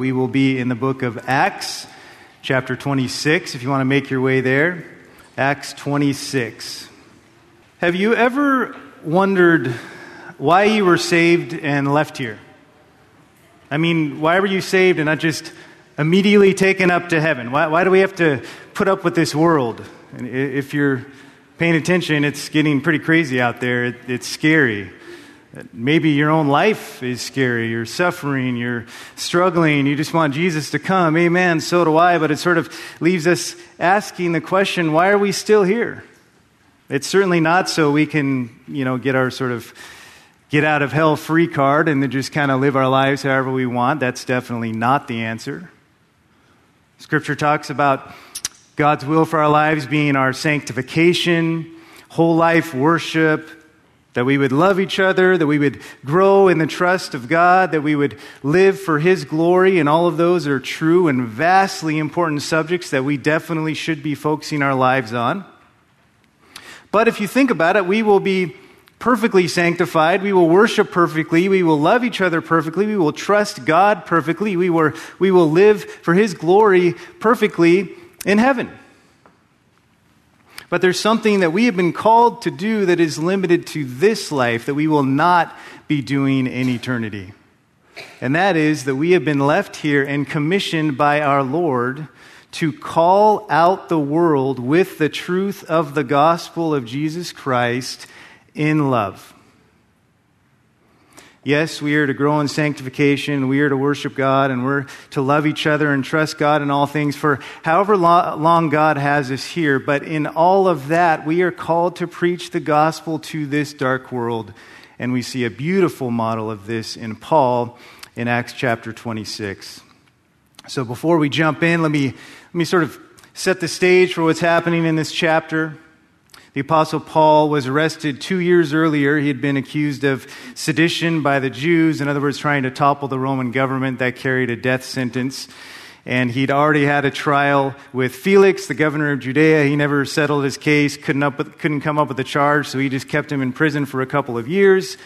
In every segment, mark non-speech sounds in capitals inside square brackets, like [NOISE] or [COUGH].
We will be in the book of Acts, chapter 26, if you want to make your way there. Acts 26. Have you ever wondered why you were saved and left here? I mean, why were you saved and not just immediately taken up to heaven? Why, why do we have to put up with this world? And if you're paying attention, it's getting pretty crazy out there. It, it's scary. Maybe your own life is scary. You're suffering. You're struggling. You just want Jesus to come. Amen. So do I. But it sort of leaves us asking the question why are we still here? It's certainly not so we can, you know, get our sort of get out of hell free card and then just kind of live our lives however we want. That's definitely not the answer. Scripture talks about God's will for our lives being our sanctification, whole life worship, that we would love each other, that we would grow in the trust of God, that we would live for His glory, and all of those are true and vastly important subjects that we definitely should be focusing our lives on. But if you think about it, we will be perfectly sanctified. We will worship perfectly. We will love each other perfectly. We will trust God perfectly. We, were, we will live for His glory perfectly in heaven. But there's something that we have been called to do that is limited to this life that we will not be doing in eternity. And that is that we have been left here and commissioned by our Lord to call out the world with the truth of the gospel of Jesus Christ in love. Yes, we are to grow in sanctification. We are to worship God and we're to love each other and trust God in all things for however long God has us here. But in all of that, we are called to preach the gospel to this dark world. And we see a beautiful model of this in Paul in Acts chapter 26. So before we jump in, let me, let me sort of set the stage for what's happening in this chapter. The Apostle Paul was arrested two years earlier. He had been accused of sedition by the Jews, in other words, trying to topple the Roman government that carried a death sentence. And he'd already had a trial with Felix, the governor of Judea. He never settled his case, couldn't, up, couldn't come up with a charge, so he just kept him in prison for a couple of years.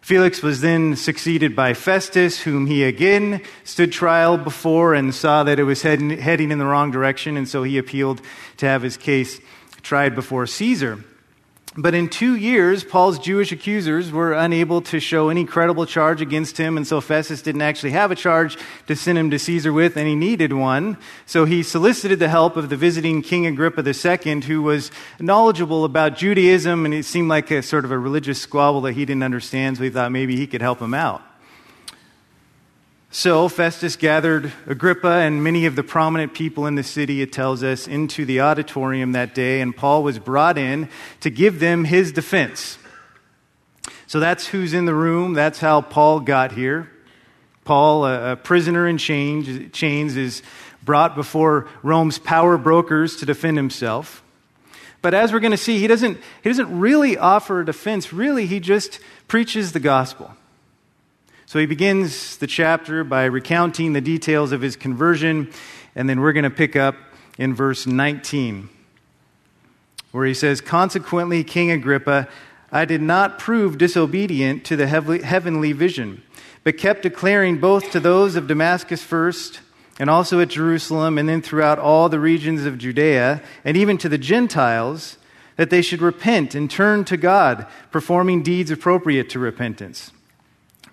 Felix was then succeeded by Festus, whom he again stood trial before and saw that it was heading, heading in the wrong direction, and so he appealed to have his case tried before Caesar. But in two years, Paul's Jewish accusers were unable to show any credible charge against him, and so Festus didn't actually have a charge to send him to Caesar with, and he needed one. So he solicited the help of the visiting King Agrippa II, who was knowledgeable about Judaism, and it seemed like a sort of a religious squabble that he didn't understand, so he thought maybe he could help him out. So Festus gathered Agrippa and many of the prominent people in the city, it tells us, into the auditorium that day, and Paul was brought in to give them his defense. So that's who's in the room. That's how Paul got here. Paul, a, prisoner in chains, chains, is brought before Rome's power brokers to defend himself. But as we're going to see, he doesn't, he doesn't really offer a defense. Really, he just preaches the gospel. So he begins the chapter by recounting the details of his conversion, and then we're going to pick up in verse 19, where he says, Consequently, King Agrippa, I did not prove disobedient to the heavenly vision, but kept declaring both to those of Damascus first, and also at Jerusalem, and then throughout all the regions of Judea, and even to the Gentiles, that they should repent and turn to God, performing deeds appropriate to repentance.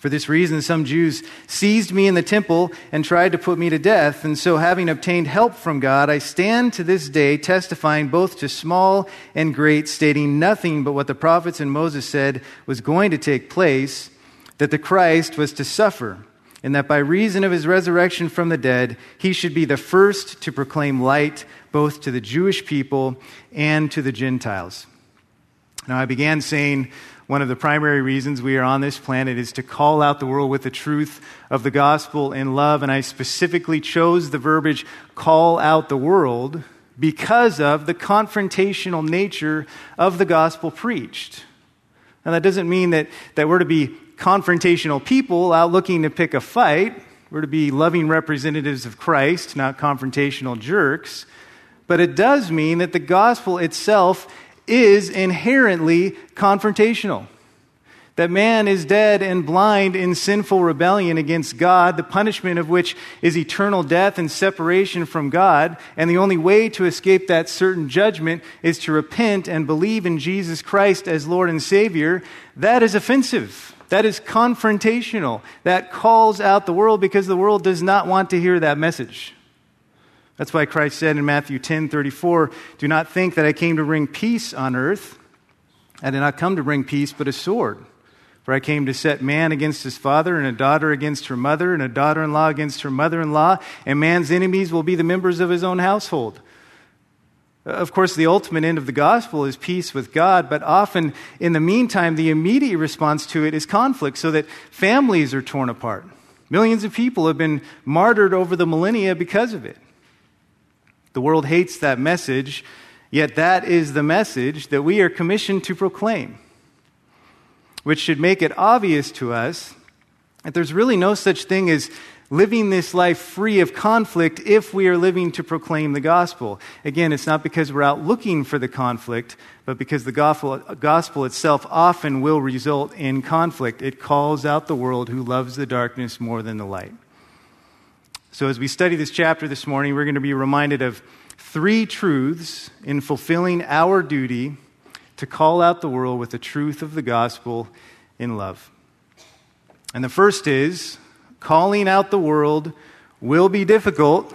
For this reason, some Jews seized me in the temple and tried to put me to death. And so, having obtained help from God, I stand to this day testifying both to small and great, stating nothing but what the prophets and Moses said was going to take place that the Christ was to suffer, and that by reason of his resurrection from the dead, he should be the first to proclaim light both to the Jewish people and to the Gentiles. Now, I began saying one of the primary reasons we are on this planet is to call out the world with the truth of the gospel in love. And I specifically chose the verbiage call out the world because of the confrontational nature of the gospel preached. Now, that doesn't mean that, that we're to be confrontational people out looking to pick a fight. We're to be loving representatives of Christ, not confrontational jerks. But it does mean that the gospel itself is inherently confrontational. that man is dead and blind in sinful rebellion against God, the punishment of which is eternal death and separation from God, and the only way to escape that certain judgment is to repent and believe in Jesus Christ as Lord and Savior, that is offensive. That is confrontational. That calls out the world because the world does not want to hear that message. That's why Christ said in Matthew 10 34, Do not think that I came to bring peace on earth. I did not come to bring peace, but a sword. For I came to set man against his father, and a daughter against her mother, and a daughter in law against her mother in law, and man's enemies will be the members of his own household. Of course, the ultimate end of the gospel is peace with God, but often in the meantime, the immediate response to it is conflict, so that families are torn apart. Millions of people have been martyred over the millennia because of it. The world hates that message, yet that is the message that we are commissioned to proclaim, which should make it obvious to us that there's really no such thing as living this life free of conflict if we are living to proclaim the gospel. Again, it's not because we're out looking for the conflict, but because the gospel, itself often will result in conflict. It calls out the world who loves the darkness more than the light. So, as we study this chapter this morning, we're going to be reminded of three truths in fulfilling our duty to call out the world with the truth of the gospel in love. And the first is calling out the world will be difficult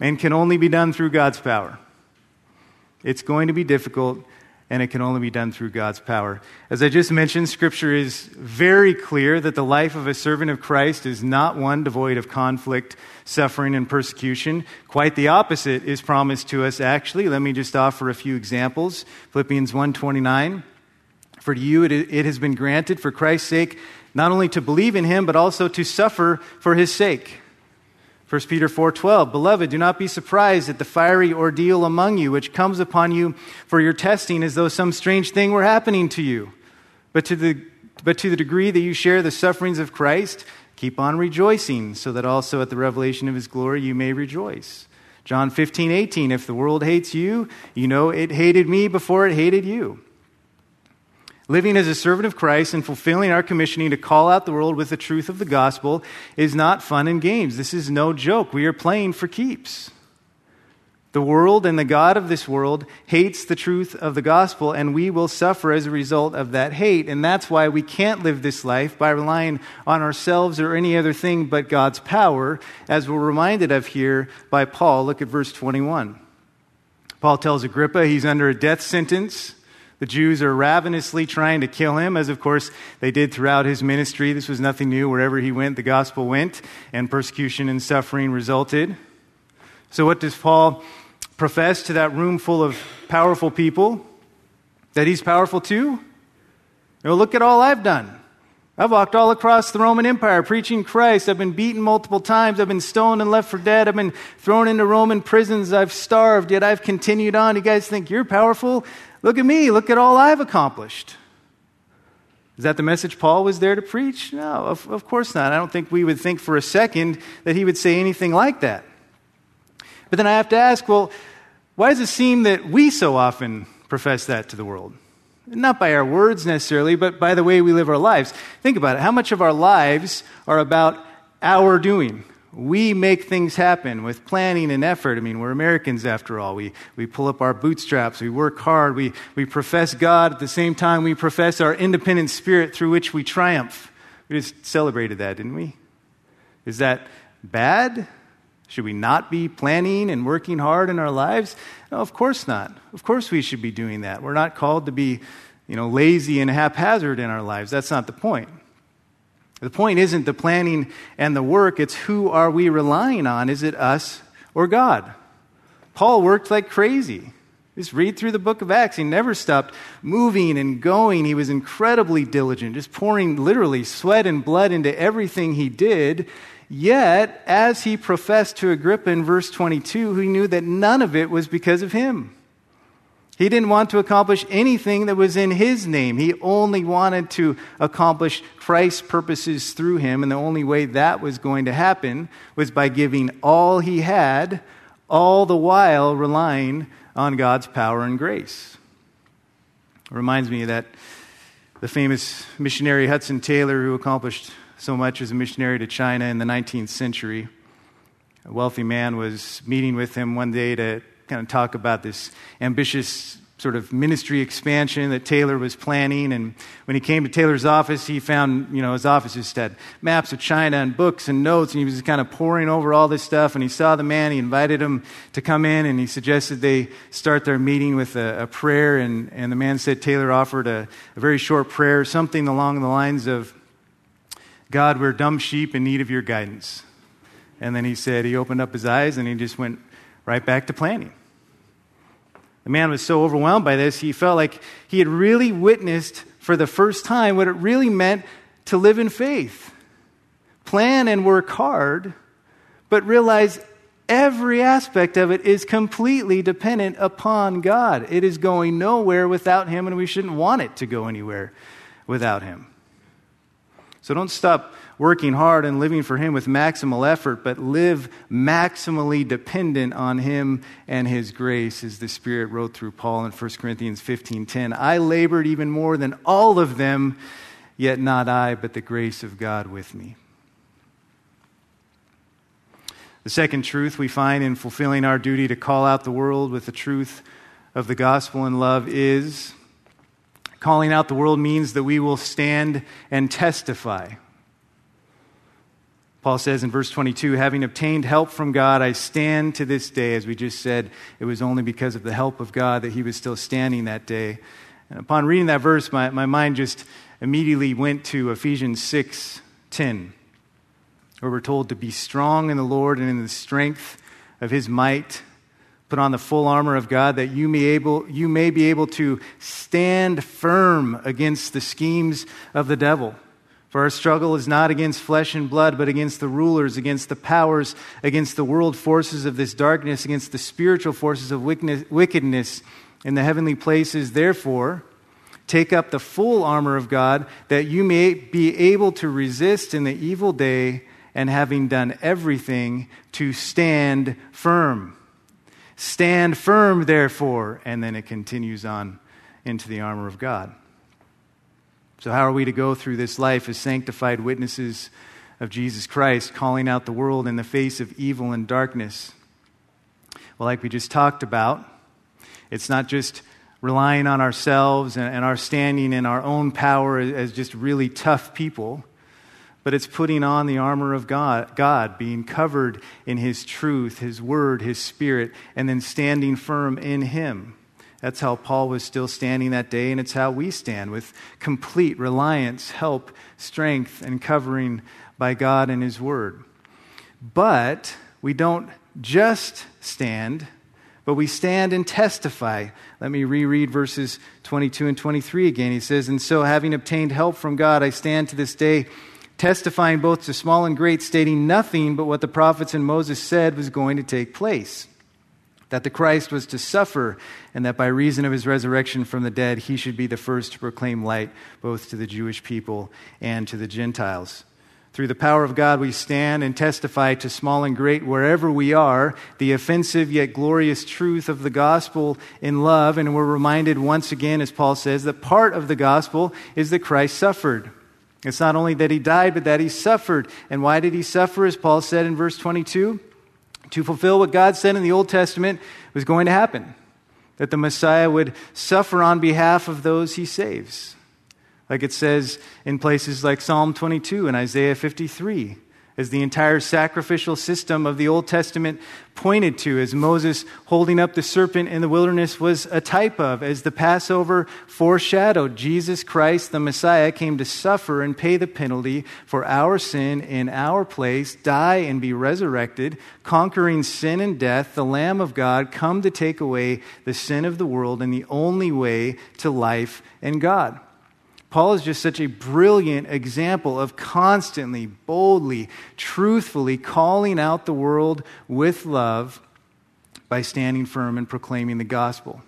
and can only be done through God's power. It's going to be difficult and it can only be done through God's power. As I just mentioned, Scripture is very clear that the life of a servant of Christ is not one devoid of conflict, suffering, and persecution. Quite the opposite is promised to us, actually. Let me just offer a few examples. Philippians 1.29, For you it, it has been granted for Christ's sake not only to believe in him, but also to suffer for his sake 1 Peter 4:12 Beloved do not be surprised at the fiery ordeal among you which comes upon you for your testing as though some strange thing were happening to you. But to the but to the degree that you share the sufferings of Christ keep on rejoicing so that also at the revelation of his glory you may rejoice. John 15:18 If the world hates you you know it hated me before it hated you Living as a servant of Christ and fulfilling our commissioning to call out the world with the truth of the gospel is not fun and games. This is no joke. We are playing for keeps. The world and the God of this world hates the truth of the gospel, and we will suffer as a result of that hate. And that's why we can't live this life by relying on ourselves or any other thing but God's power, as we're reminded of here by Paul. Look at verse 21. Paul tells Agrippa he's under a death sentence. The Jews are ravenously trying to kill him, as of course they did throughout his ministry. This was nothing new. Wherever he went, the gospel went, and persecution and suffering resulted. So, what does Paul profess to that room full of powerful people? That he's powerful too? You know, look at all I've done. I've walked all across the Roman Empire preaching Christ. I've been beaten multiple times. I've been stoned and left for dead. I've been thrown into Roman prisons. I've starved, yet I've continued on. You guys think you're powerful? Look at me. Look at all I've accomplished. Is that the message Paul was there to preach? No, of, of course not. I don't think we would think for a second that he would say anything like that. But then I have to ask well, why does it seem that we so often profess that to the world? Not by our words necessarily, but by the way we live our lives. Think about it. How much of our lives are about our doing? we make things happen with planning and effort. I mean, we're Americans after all. We, we pull up our bootstraps, we work hard, we, we profess God at the same time we profess our independent spirit through which we triumph. We just celebrated that, didn't we? Is that bad? Should we not be planning and working hard in our lives? No, of course not. Of course we should be doing that. We're not called to be, you know, lazy and haphazard in our lives. That's not the point. The point isn't the planning and the work, it's who are we relying on? Is it us or God? Paul worked like crazy. Just read through the book of Acts. He never stopped moving and going. He was incredibly diligent, just pouring literally sweat and blood into everything he did. Yet, as he professed to Agrippa in verse 22, he knew that none of it was because of him. He didn't want to accomplish anything that was in his name. He only wanted to accomplish Christ's purposes through him, and the only way that was going to happen was by giving all he had, all the while relying on God's power and grace. It reminds me that the famous missionary Hudson Taylor, who accomplished so much as a missionary to China in the 19th century. A wealthy man was meeting with him one day to kind of talk about this ambitious sort of ministry expansion that Taylor was planning. And when he came to Taylor's office, he found, you know, his office just had maps of China and books and notes, and he was kind of poring over all this stuff. And he saw the man, he invited him to come in, and he suggested they start their meeting with a, a prayer. And, and the man said Taylor offered a, a very short prayer, something along the lines of, God, we're dumb sheep in need of your guidance. And then he said, he opened up his eyes and he just went right back to planning. The man was so overwhelmed by this, he felt like he had really witnessed for the first time what it really meant to live in faith. Plan and work hard, but realize every aspect of it is completely dependent upon God. It is going nowhere without Him, and we shouldn't want it to go anywhere without Him. So don't stop working hard and living for Him with maximal effort, but live maximally dependent on Him and His grace, as the Spirit wrote through Paul in 1 Corinthians 15:10. I labored even more than all of them, yet not I, but the grace of God with me. The second truth we find in fulfilling our duty to call out the world with the truth of the gospel and love is calling out the world means that we will stand and testify Paul says in verse 22 having obtained help from God, I stand to this day. As we just said, it was only because of the help of God that he was still standing that day. And upon reading that verse, my, my mind just immediately went to Ephesians 6 10, where we're told to be strong in the Lord and in the strength of his might. Put on the full armor of God that you may, able, you may be able to stand firm against the schemes of the devil. For our struggle is not against flesh and blood, but against the rulers, against the powers, against the world forces of this darkness, against the spiritual forces of wickedness in the heavenly places. Therefore, take up the full armor of God, that you may be able to resist in the evil day, and having done everything, to stand firm. Stand firm, therefore. And then it continues on into the armor of God. So, how are we to go through this life as sanctified witnesses of Jesus Christ, calling out the world in the face of evil and darkness? Well, like we just talked about, it's not just relying on ourselves and, our standing in our own power as just really tough people, but it's putting on the armor of God, God, being covered in His truth, His word, His spirit, and then standing firm in Him. That's how Paul was still standing that day, and it's how we stand with complete reliance, help, strength, and covering by God and His Word. But we don't just stand, but we stand and testify. Let me reread verses 22 and 23 again. He says, And so, having obtained help from God, I stand to this day testifying both to small and great, stating nothing but what the prophets and Moses said was going to take place that the Christ was to suffer, and that by reason of his resurrection from the dead, he should be the first to proclaim light both to the Jewish people and to the Gentiles. Through the power of God, we stand and testify to small and great, wherever we are, the offensive yet glorious truth of the gospel in love. And we're reminded once again, as Paul says, that part of the gospel is that Christ suffered. It's not only that he died, but that he suffered. And why did he suffer, as Paul said in verse 22? to fulfill what God said in the Old Testament was going to happen that the Messiah would suffer on behalf of those he saves. Like it says in places like Psalm 22 and Isaiah 53 as the entire sacrificial system of the Old Testament pointed to, as Moses holding up the serpent in the wilderness was a type of, as the Passover foreshadowed. Jesus Christ, the Messiah, came to suffer and pay the penalty for our sin in our place, die and be resurrected, conquering sin and death, the Lamb of God, come to take away the sin of the world and the only way to life and God. Paul is just such a brilliant example of constantly, boldly, truthfully calling out the world with love by standing firm and proclaiming the gospel.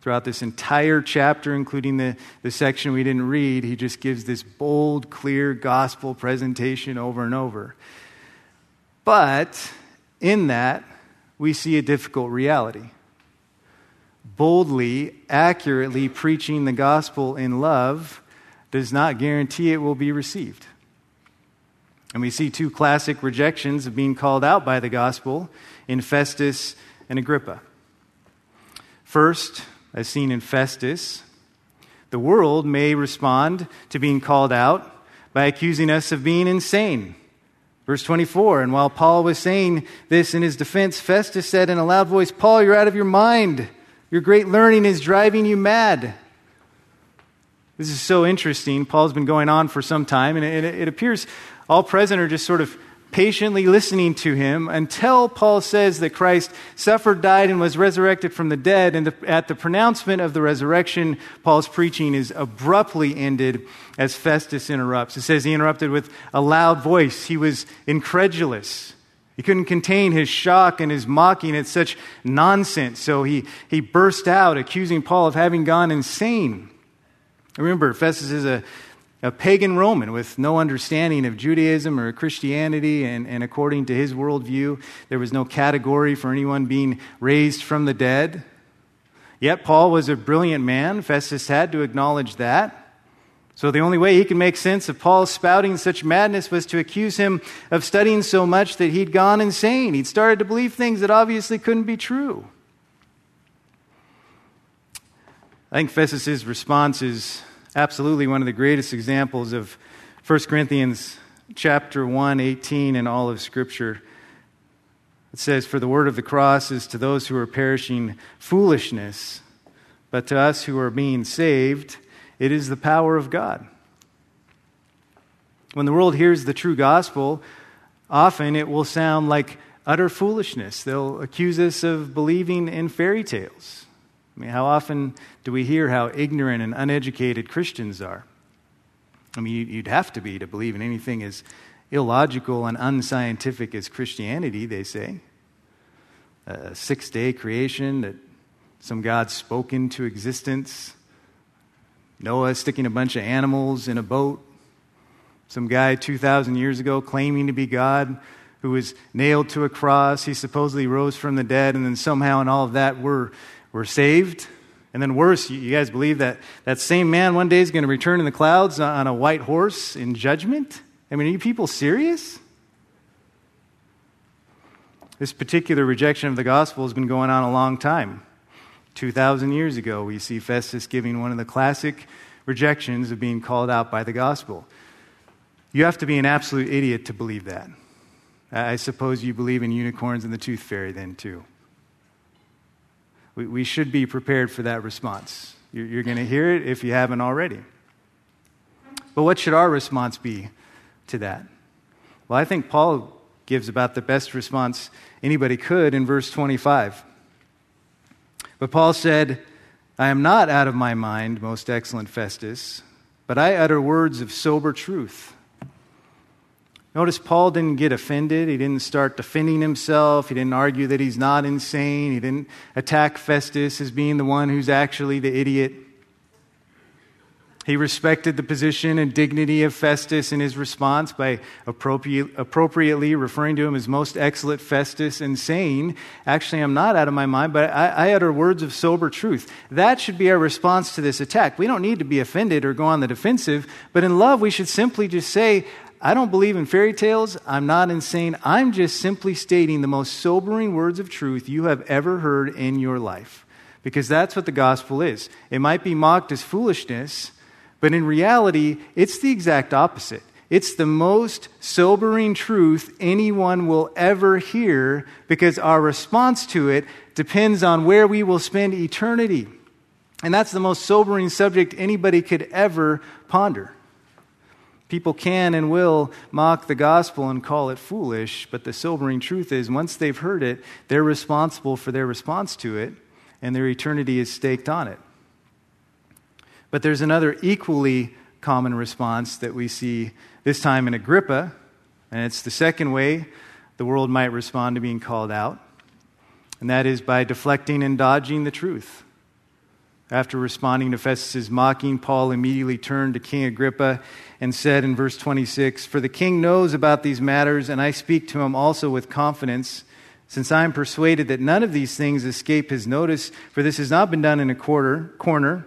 Throughout this entire chapter, including the, the section we didn't read, he just gives this bold, clear gospel presentation over and over. But in that, we see a difficult reality. Boldly, accurately preaching the gospel in love does not guarantee it will be received. And we see two classic rejections of being called out by the gospel in Festus and Agrippa. First, as seen in Festus, the world may respond to being called out by accusing us of being insane. Verse 24, and while Paul was saying this in his defense, Festus said in a loud voice, Paul, you're out of your mind. Your great learning is driving you mad. This is so interesting. Paul's been going on for some time, and it, it appears all present are just sort of patiently listening to him until Paul says that Christ suffered, died, and was resurrected from the dead. And the, at the pronouncement of the resurrection, Paul's preaching is abruptly ended as Festus interrupts. It says he interrupted with a loud voice. He was incredulous. He couldn't contain his shock and his mocking at such nonsense. So he, he burst out, accusing Paul of having gone insane. Remember, Festus is a a pagan Roman with no understanding of Judaism or Christianity, and, and according to his worldview, there was no category for anyone being raised from the dead. Yet Paul was a brilliant man. Festus had to acknowledge that. So the only way he could make sense of Paul spouting such madness was to accuse him of studying so much that he'd gone insane. He'd started to believe things that obviously couldn't be true. I think Festus's response is absolutely one of the greatest examples of 1 Corinthians chapter 1, 18 in all of Scripture. It says, For the word of the cross is to those who are perishing foolishness, but to us who are being saved, it is the power of God. When the world hears the true gospel, often it will sound like utter foolishness. They'll accuse us of believing in fairy tales. I mean, how often do we hear how ignorant and uneducated Christians are? I mean, you'd have to be to believe in anything as illogical and unscientific as Christianity, they say. A six day creation that some God spoke into existence. Noah sticking a bunch of animals in a boat. Some guy 2,000 years ago claiming to be God who was nailed to a cross. He supposedly rose from the dead, and then somehow in all of that, we're we're saved. And then, worse, you guys believe that that same man one day is going to return in the clouds on a white horse in judgment? I mean, are you people serious? This particular rejection of the gospel has been going on a long time. 2,000 years ago, we see Festus giving one of the classic rejections of being called out by the gospel. You have to be an absolute idiot to believe that. I suppose you believe in unicorns and the tooth fairy then, too we, we should be prepared for that response. You're, you're going to hear it if you haven't already. But what should our response be to that? Well, I think Paul gives about the best response anybody could in verse 25. But Paul said, I am not out of my mind, most excellent Festus, but I utter words of sober truth. Notice Paul didn't get offended. He didn't start defending himself. He didn't argue that he's not insane. He didn't attack Festus as being the one who's actually the idiot. He respected the position and dignity of Festus in his response by appropriate, appropriately referring to him as most excellent Festus and saying, Actually, I'm not out of my mind, but I, I utter words of sober truth. That should be our response to this attack. We don't need to be offended or go on the defensive, but in love, we should simply just say, I don't believe in fairy tales. I'm not insane. I'm just simply stating the most sobering words of truth you have ever heard in your life. Because that's what the gospel is. It might be mocked as foolishness, but in reality, it's the exact opposite. It's the most sobering truth anyone will ever hear because our response to it depends on where we will spend eternity. And that's the most sobering subject anybody could ever ponder. People can and will mock the gospel and call it foolish, but the sobering truth is once they've heard it, they're responsible for their response to it, and their eternity is staked on it. But there's another equally common response that we see this time in Agrippa, and it's the second way the world might respond to being called out, and that is by deflecting and dodging the truth. After responding to Festus's mocking, Paul immediately turned to King Agrippa and said in verse 26 For the king knows about these matters, and I speak to him also with confidence, since I am persuaded that none of these things escape his notice, for this has not been done in a quarter, corner.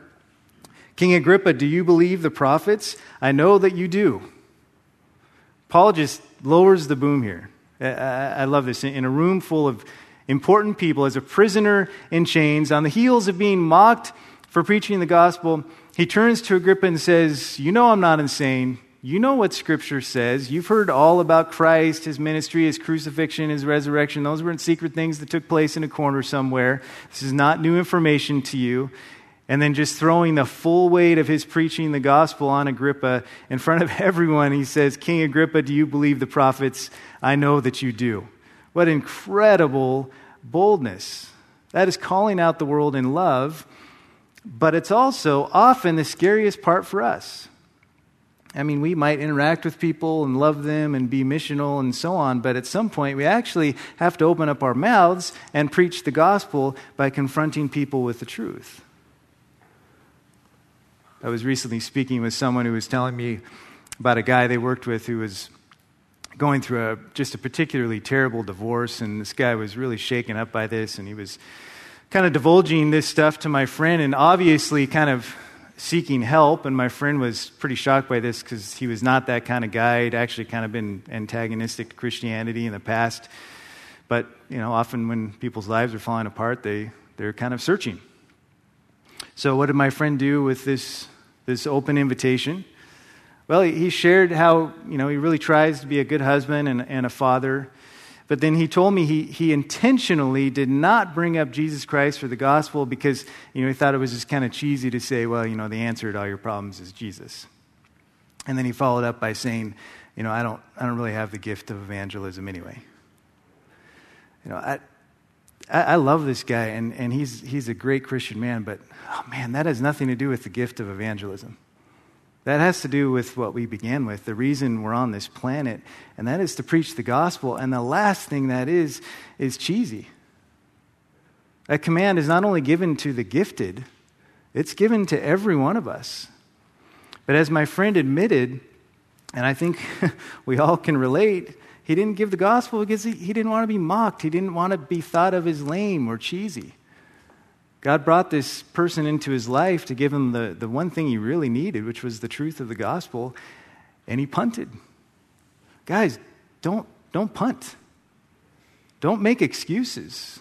King Agrippa, do you believe the prophets? I know that you do. Paul just lowers the boom here. I love this. In a room full of important people, as a prisoner in chains, on the heels of being mocked for preaching the gospel, he turns to Agrippa and says, You know I'm not insane. You know what Scripture says. You've heard all about Christ, his ministry, his crucifixion, his resurrection. Those weren't secret things that took place in a corner somewhere. This is not new information to you. And then just throwing the full weight of his preaching the gospel on Agrippa in front of [LAUGHS] everyone, he says, King Agrippa, do you believe the prophets? I know that you do. What incredible boldness. That is calling out the world in love, but it's also often the scariest part for us. I mean, we might interact with people and love them and be missional and so on, but at some point we actually have to open up our mouths and preach the gospel by confronting people with the truth. I was recently speaking with someone who was telling me about a guy they worked with who was going through a, just a particularly terrible divorce, and this guy was really shaken up by this, and he was kind of divulging this stuff to my friend, and obviously kind of seeking help, and my friend was pretty shocked by this because he was not that kind of guy. He'd actually kind of been antagonistic to Christianity in the past. But, you know, often when people's lives are falling apart, they, they're kind of searching. So, what did my friend do with this, this open invitation? Well, he shared how, you know, he really tries to be a good husband and, and a father. But then he told me he, he intentionally did not bring up Jesus Christ for the gospel because you know, he thought it was just kind of cheesy to say, well, you know, the answer to all your problems is Jesus. And then he followed up by saying, you know, I don't, I don't really have the gift of evangelism anyway. You know, I, I, love this guy, and, and he's, he's a great Christian man, but, oh man, that has nothing to do with the gift of evangelism. That has to do with what we began with, the reason we're on this planet, and that is to preach the gospel. And the last thing that is, is cheesy. That command is not only given to the gifted, it's given to every one of us. But as my friend admitted, and I think [LAUGHS] we all can relate, he didn't give the gospel because he, he didn't want to be mocked. He didn't want to be thought of as lame or cheesy. God brought this person into his life to give him the, the one thing he really needed, which was the truth of the gospel, and he punted. Guys, don't, don't punt. Don't make excuses.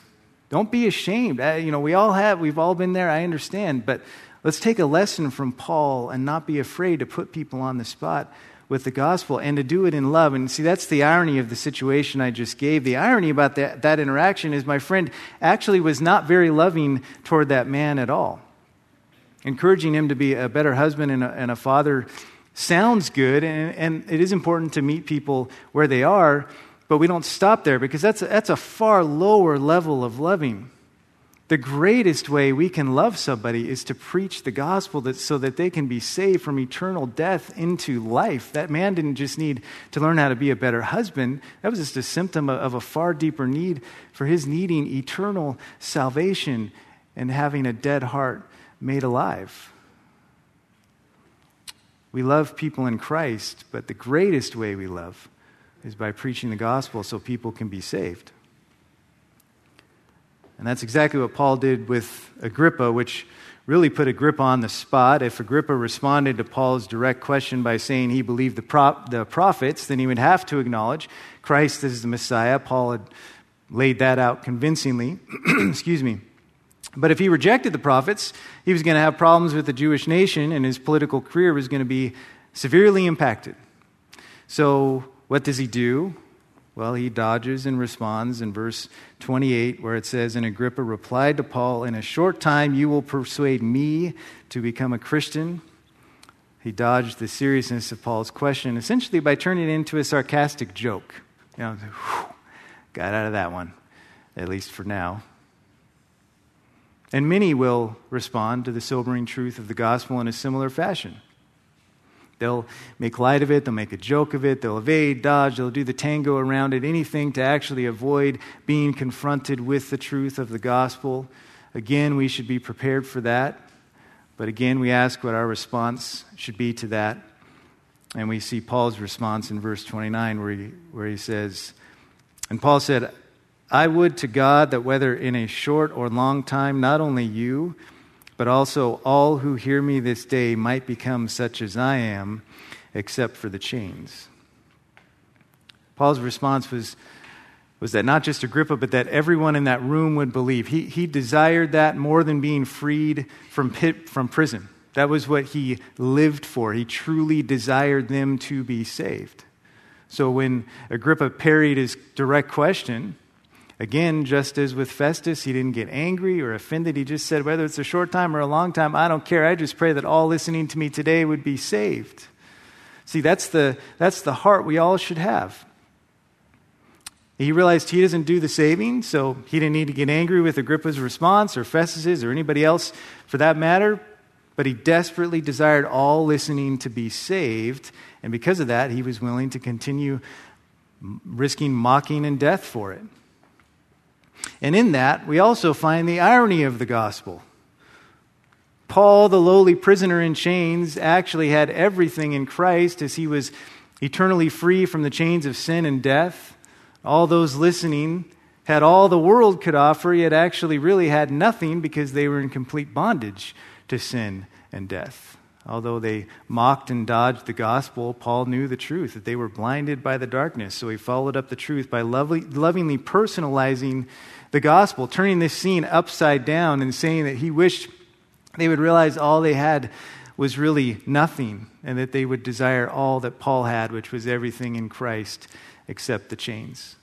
Don't be ashamed. Uh, you know, we all have, we've all been there, I understand, but let's take a lesson from Paul and not be afraid to put people on the spot with the gospel and to do it in love. And see, that's the irony of the situation I just gave. The irony about that, that interaction is my friend actually was not very loving toward that man at all. Encouraging him to be a better husband and a, and a father sounds good, and, and it is important to meet people where they are, but we don't stop there because that's that's a far lower level of loving. The greatest way we can love somebody is to preach the gospel that, so that they can be saved from eternal death into life. That man didn't just need to learn how to be a better husband, that was just a symptom of, of a far deeper need for his needing eternal salvation and having a dead heart made alive. We love people in Christ, but the greatest way we love is by preaching the gospel so people can be saved. And that's exactly what Paul did with Agrippa, which really put Agrippa on the spot. If Agrippa responded to Paul's direct question by saying he believed the, prop, the prophets, then he would have to acknowledge Christ as the Messiah. Paul had laid that out convincingly. [CLEARS THROAT] Excuse me. But if he rejected the prophets, he was going to have problems with the Jewish nation, and his political career was going to be severely impacted. So, what does he do? Well, he dodges and responds in verse 28, where it says, And Agrippa replied to Paul, In a short time you will persuade me to become a Christian. He dodged the seriousness of Paul's question, essentially by turning it into a sarcastic joke. You know, whew, got out of that one, at least for now. And many will respond to the sobering truth of the gospel in a similar fashion. They'll make light of it, they'll make a joke of it, they'll evade, dodge, they'll do the tango around it, anything to actually avoid being confronted with the truth of the gospel. Again, we should be prepared for that. But again, we ask what our response should be to that. And we see Paul's response in verse 29 where he, where he says, And Paul said, I would to God that whether in a short or long time, not only you, but also all who hear me this day might become such as I am, except for the chains. Paul's response was, was that not just Agrippa, but that everyone in that room would believe. He, he desired that more than being freed from, pit, from prison. That was what he lived for. He truly desired them to be saved. So when Agrippa parried his direct question, again, just as with Festus, he didn't get angry or offended. He just said, whether it's a short time or a long time, I don't care. I just pray that all listening to me today would be saved. See, that's the, that's the heart we all should have. He realized he doesn't do the saving, so he didn't need to get angry with Agrippa's response or Festus's or anybody else for that matter. But he desperately desired all listening to be saved, and because of that, he was willing to continue risking mocking and death for it. And in that, we also find the irony of the gospel. Paul, the lowly prisoner in chains, actually had everything in Christ as he was eternally free from the chains of sin and death. All those listening had all the world could offer, yet actually really had nothing because they were in complete bondage to sin and death. Although they mocked and dodged the gospel, Paul knew the truth, that they were blinded by the darkness. So he followed up the truth by lovely, lovingly personalizing the gospel, turning this scene upside down and saying that he wished they would realize all they had was really nothing and that they would desire all that Paul had, which was everything in Christ except the chains.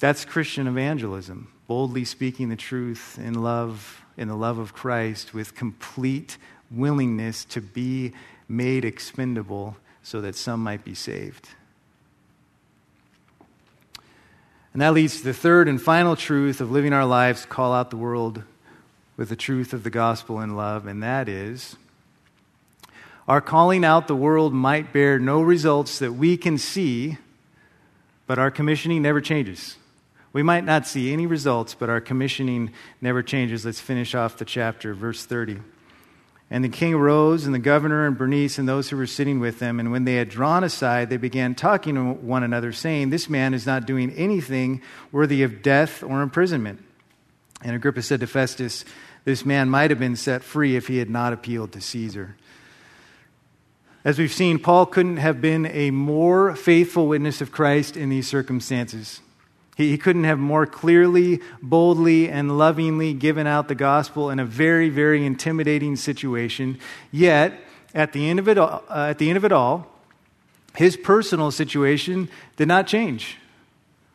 That's Christian evangelism, boldly speaking the truth in love in the love of Christ with complete willingness to be made expendable so that some might be saved. And that leads to the third and final truth of living our lives, call out the world with the truth of the gospel in love, and that is our calling out the world might bear no results that we can see, but our commissioning never changes. We might not see any results, but our commissioning never changes. Let's finish off the chapter, verse 30. And the king arose, and the governor and Bernice and those who were sitting with them. And when they had drawn aside, they began talking to one another, saying, This man is not doing anything worthy of death or imprisonment. And Agrippa said to Festus, This man might have been set free if he had not appealed to Caesar. As we've seen, Paul couldn't have been a more faithful witness of Christ in these circumstances. He, he couldn't have more clearly, boldly, and lovingly given out the gospel in a very, very intimidating situation. Yet, at the end of it all, uh, at the end of it all his personal situation did not change.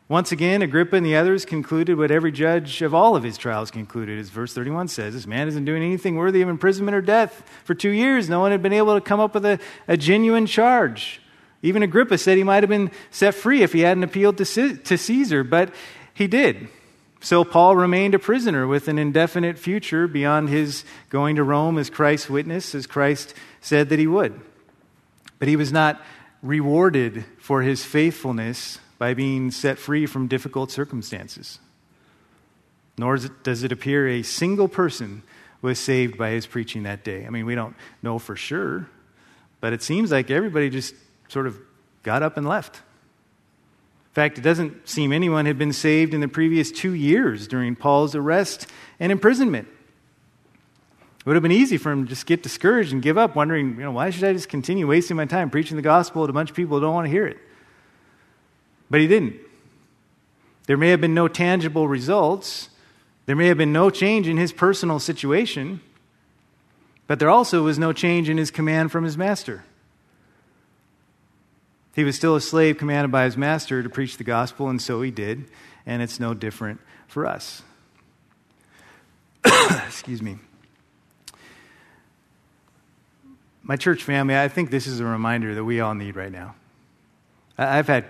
Once again, Agrippa and the others concluded what every judge of all of his trials concluded, as verse 31 says this man isn't doing anything worthy of imprisonment or death. For two years, no one had been able to come up with a, a genuine charge. Even Agrippa said he might have been set free if he hadn't appealed to, to Caesar, but he did. So Paul remained a prisoner with an indefinite future beyond his going to Rome as Christ's witness, as Christ said that he would. But he was not rewarded for his faithfulness by being set free from difficult circumstances. Nor does it appear a single person was saved by his preaching that day. I mean, we don't know for sure, but it seems like everybody just sort of got up and left. In fact, it doesn't seem anyone had been saved in the previous two years during Paul's arrest and imprisonment. It would have been easy for him to just get discouraged and give up, wondering, you know, why should I just continue wasting my time preaching the gospel to a bunch of people who don't want to hear it? But he didn't. There may have been no tangible results. There may have been no change in his personal situation, but there also was no change in his command from his master. He was still a slave commanded by his master to preach the gospel, and so he did, and it's no different for us. [COUGHS] Excuse me. My church family, I think this is a reminder that we all need right now. I've had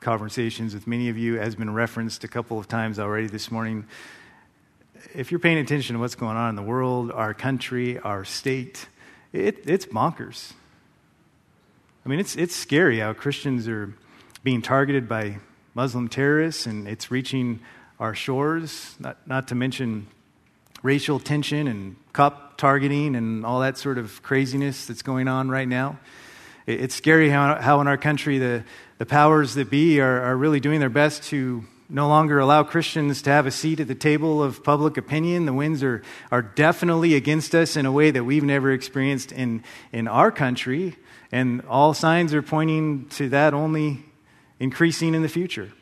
conversations with many of you, has been referenced a couple of times already this morning. If you're paying attention to what's going on in the world, our country, our state, it, it's bonkers. I mean, it's, it's scary how Christians are being targeted by Muslim terrorists and it's reaching our shores, not, not to mention racial tension and cop targeting and all that sort of craziness that's going on right now. It, it's scary how, how in our country the, the powers that be are, are really doing their best to no longer allow Christians to have a seat at the table of public opinion. The winds are, are definitely against us in a way that we've never experienced in, in our country. And all signs are pointing to that only increasing in the future.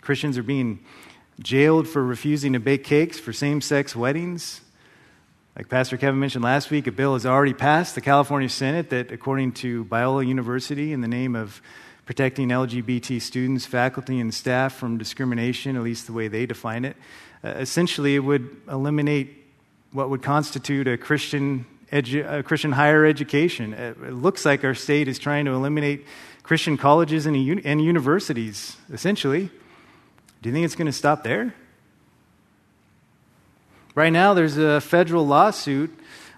Christians are being jailed for refusing to bake cakes for same sex weddings. Like Pastor Kevin mentioned last week, a bill has already passed the California Senate that, according to Biola University, in the name of protecting LGBT students, faculty, and staff from discrimination, at least the way they define it. Uh, essentially, it would eliminate what would constitute a Christian, edu- a Christian higher education. It, it, looks like our state is trying to eliminate Christian colleges and, and universities, essentially. Do you think it's going to stop there? Right now, there's a federal lawsuit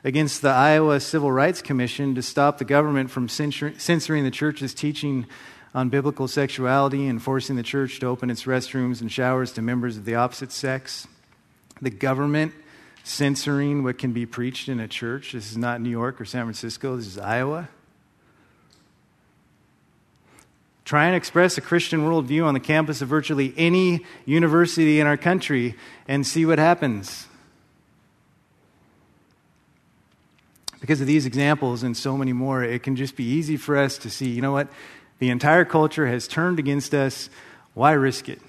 against the Iowa Civil Rights Commission to stop the government from censoring the church's teaching on biblical sexuality and forcing the church to open its restrooms and showers to members of the opposite sex. The government censoring what can be preached in a church. This is not New York or San Francisco, this is Iowa. Try and express a Christian worldview on the campus of virtually any university in our country and see what happens. Because of these examples and so many more, it can just be easy for us to see, you know what? The entire culture has turned against us. Why risk it?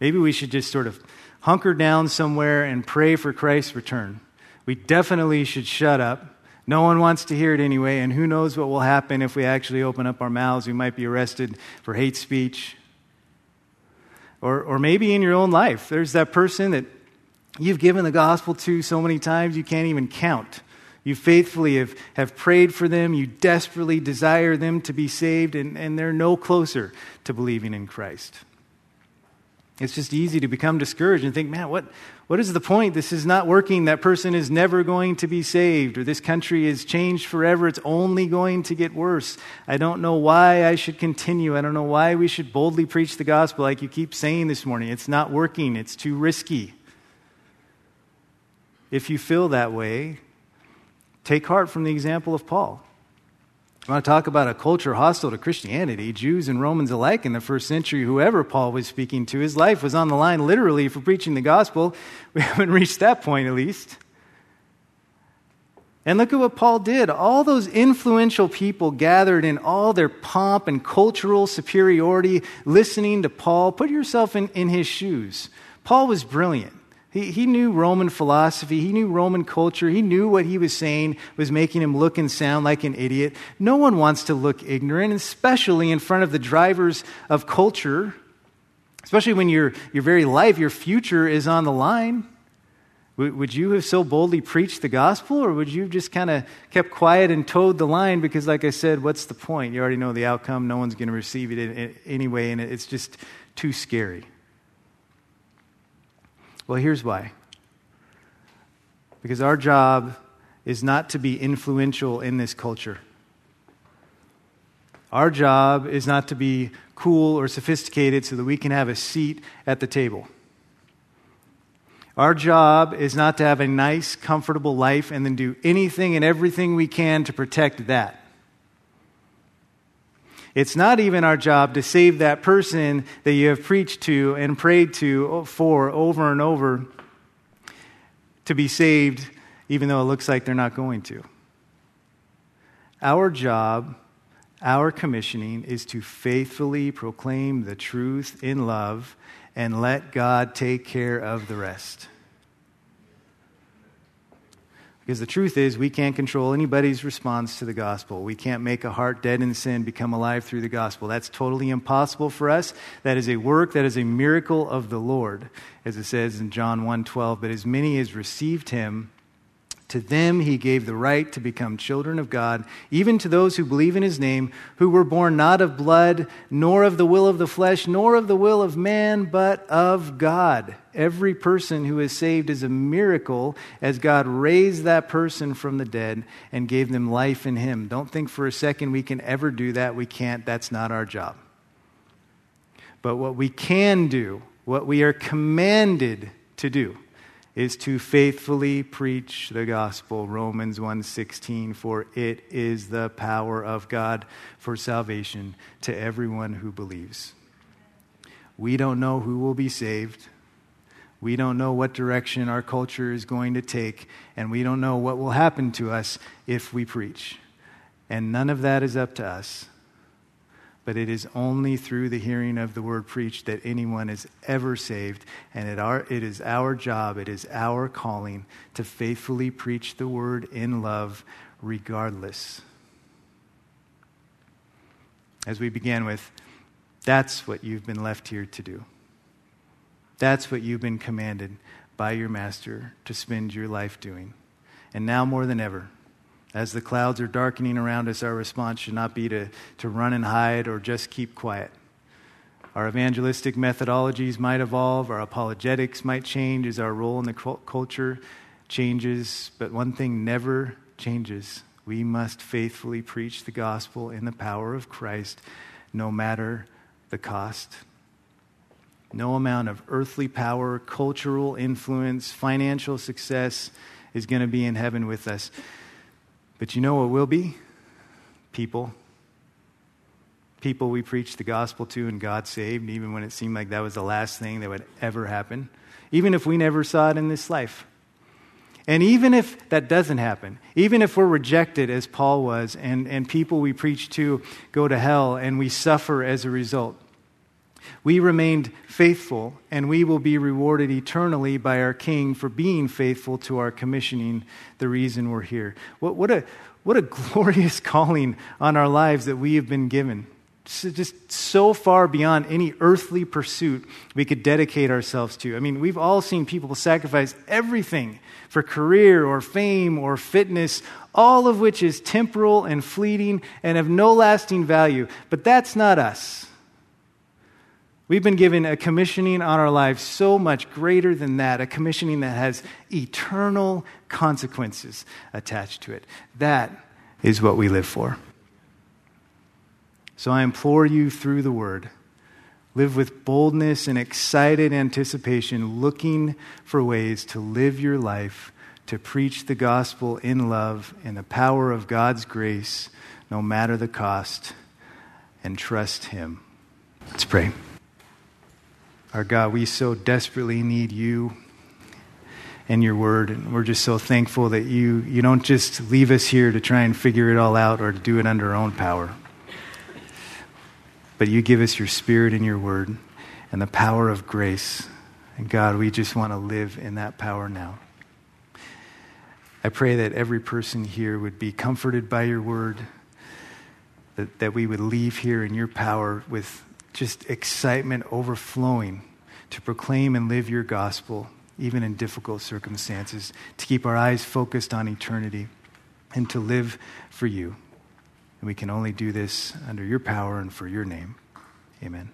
Maybe we should just sort of hunker down somewhere and pray for Christ's return. We definitely should shut up. No one wants to hear it anyway, and who knows what will happen if we actually open up our mouths. We might be arrested for hate speech. Or, or maybe in your own life, there's that person that you've given the gospel to so many times you can't even count. You faithfully have, have prayed for them. You desperately desire them to be saved, and, and they're no closer to believing in Christ. It's just easy to become discouraged and think, man, what, what is the point? This is not working. That person is never going to be saved, or this country is changed forever. It's only going to get worse. I don't know why I should continue. I don't know why we should boldly preach the gospel like you keep saying this morning. It's not working, it's too risky. If you feel that way, Take heart from the example of Paul. I want to talk about a culture hostile to Christianity, Jews and Romans alike in the first century. Whoever Paul was speaking to, his life was on the line literally for preaching the gospel. [LAUGHS] We haven't reached that point, at least. And look at what Paul did. All those influential people gathered in all their pomp and cultural superiority, listening to Paul. Put yourself in, in his shoes. Paul was brilliant. He, he knew Roman philosophy, he knew Roman culture, he knew what he was saying was making him look and sound like an idiot. No one wants to look ignorant, especially in front of the drivers of culture, especially when your, your very life, your future is on the line. Would, would you have so boldly preached the gospel, or would you have just kind of kept quiet and toed the line? Because, like I said, what's the point? You already know the outcome, no one's going to receive it anyway, and it's just too scary. Well, here's why. Because our job is not to be influential in this culture. Our job is not to be cool or sophisticated so that we can have a seat at the table. Our job is not to have a nice, comfortable life and then do anything and everything we can to protect that. It's not even our job to save that person that you have preached to and prayed to for over and over to be saved, even though it looks like they're not going to. Our job, our commissioning, is to faithfully proclaim the truth in love and let God take care of the rest. Because the truth is, we can't control anybody's response to the gospel. We can't make a heart dead in sin become alive through the gospel. That's totally impossible for us. That is a work, that is a miracle of the Lord, as it says in John 1:12. But as many as received him, to them he gave the right to become children of God, even to those who believe in his name, who were born not of blood, nor of the will of the flesh, nor of the will of man, but of God. Every person who is saved is a miracle as God raised that person from the dead and gave them life in him. Don't think for a second we can ever do that. We can't. That's not our job. But what we can do, what we are commanded to do, is to faithfully preach the gospel romans 1:16 for it is the power of God for salvation to everyone who believes We don't know who will be saved. We don't know what direction our culture is going to take, and we don't know what will happen to us if we preach. And none of that is up to us. But it is only through the hearing of the word preached that anyone is ever saved. And it, are, it is our job, it is our calling to faithfully preach the word in love, regardless. As we began with, that's what you've been left here to do. That's what you've been commanded by your master to spend your life doing. And now more than ever, as the clouds are darkening around us, our response should not be to, to run and hide or just keep quiet. Our evangelistic methodologies might evolve, our apologetics might change as our role in the culture changes, but one thing never changes. We must faithfully preach the gospel in the power of Christ, no matter the cost. No amount of earthly power, cultural influence, financial success is going to be in heaven with us. But you know what will be? People. People we preached the gospel to and God saved, even when it seemed like that was the last thing that would ever happen. Even if we never saw it in this life. And even if that doesn't happen, even if we're rejected as Paul was, and, and people we preach to go to hell and we suffer as a result, we remained faithful, and we will be rewarded eternally by our King for being faithful to our commissioning, the reason we're here. What, what, a, what a [LAUGHS] glorious calling on our lives that we have been given. Just so far beyond any earthly pursuit we could dedicate ourselves to. I mean, we've all seen people sacrifice everything for career or fame or fitness, all of which is temporal and fleeting and of no lasting value. But that's not us. We've been given a commissioning on our lives so much greater than that, a commissioning that has eternal consequences attached to it. That is what we live for. So I implore you through the word live with boldness and excited anticipation, looking for ways to live your life, to preach the gospel in love, in the power of God's grace, no matter the cost, and trust Him. Let's pray. Our God, we so desperately need you and your word. And we're just so thankful that you, you don't just leave us here to try and figure it all out or to do it under our own power. But you give us your spirit and your word and the power of grace. And God, we just want to live in that power now. I pray that every person here would be comforted by your word, that, that we would leave here in your power with just excitement overflowing to proclaim and live your gospel, even in difficult circumstances, to keep our eyes focused on eternity, and to live for you. And we can only do this under your power and for your name. Amen.